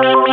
Thank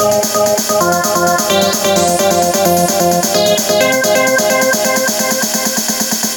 Música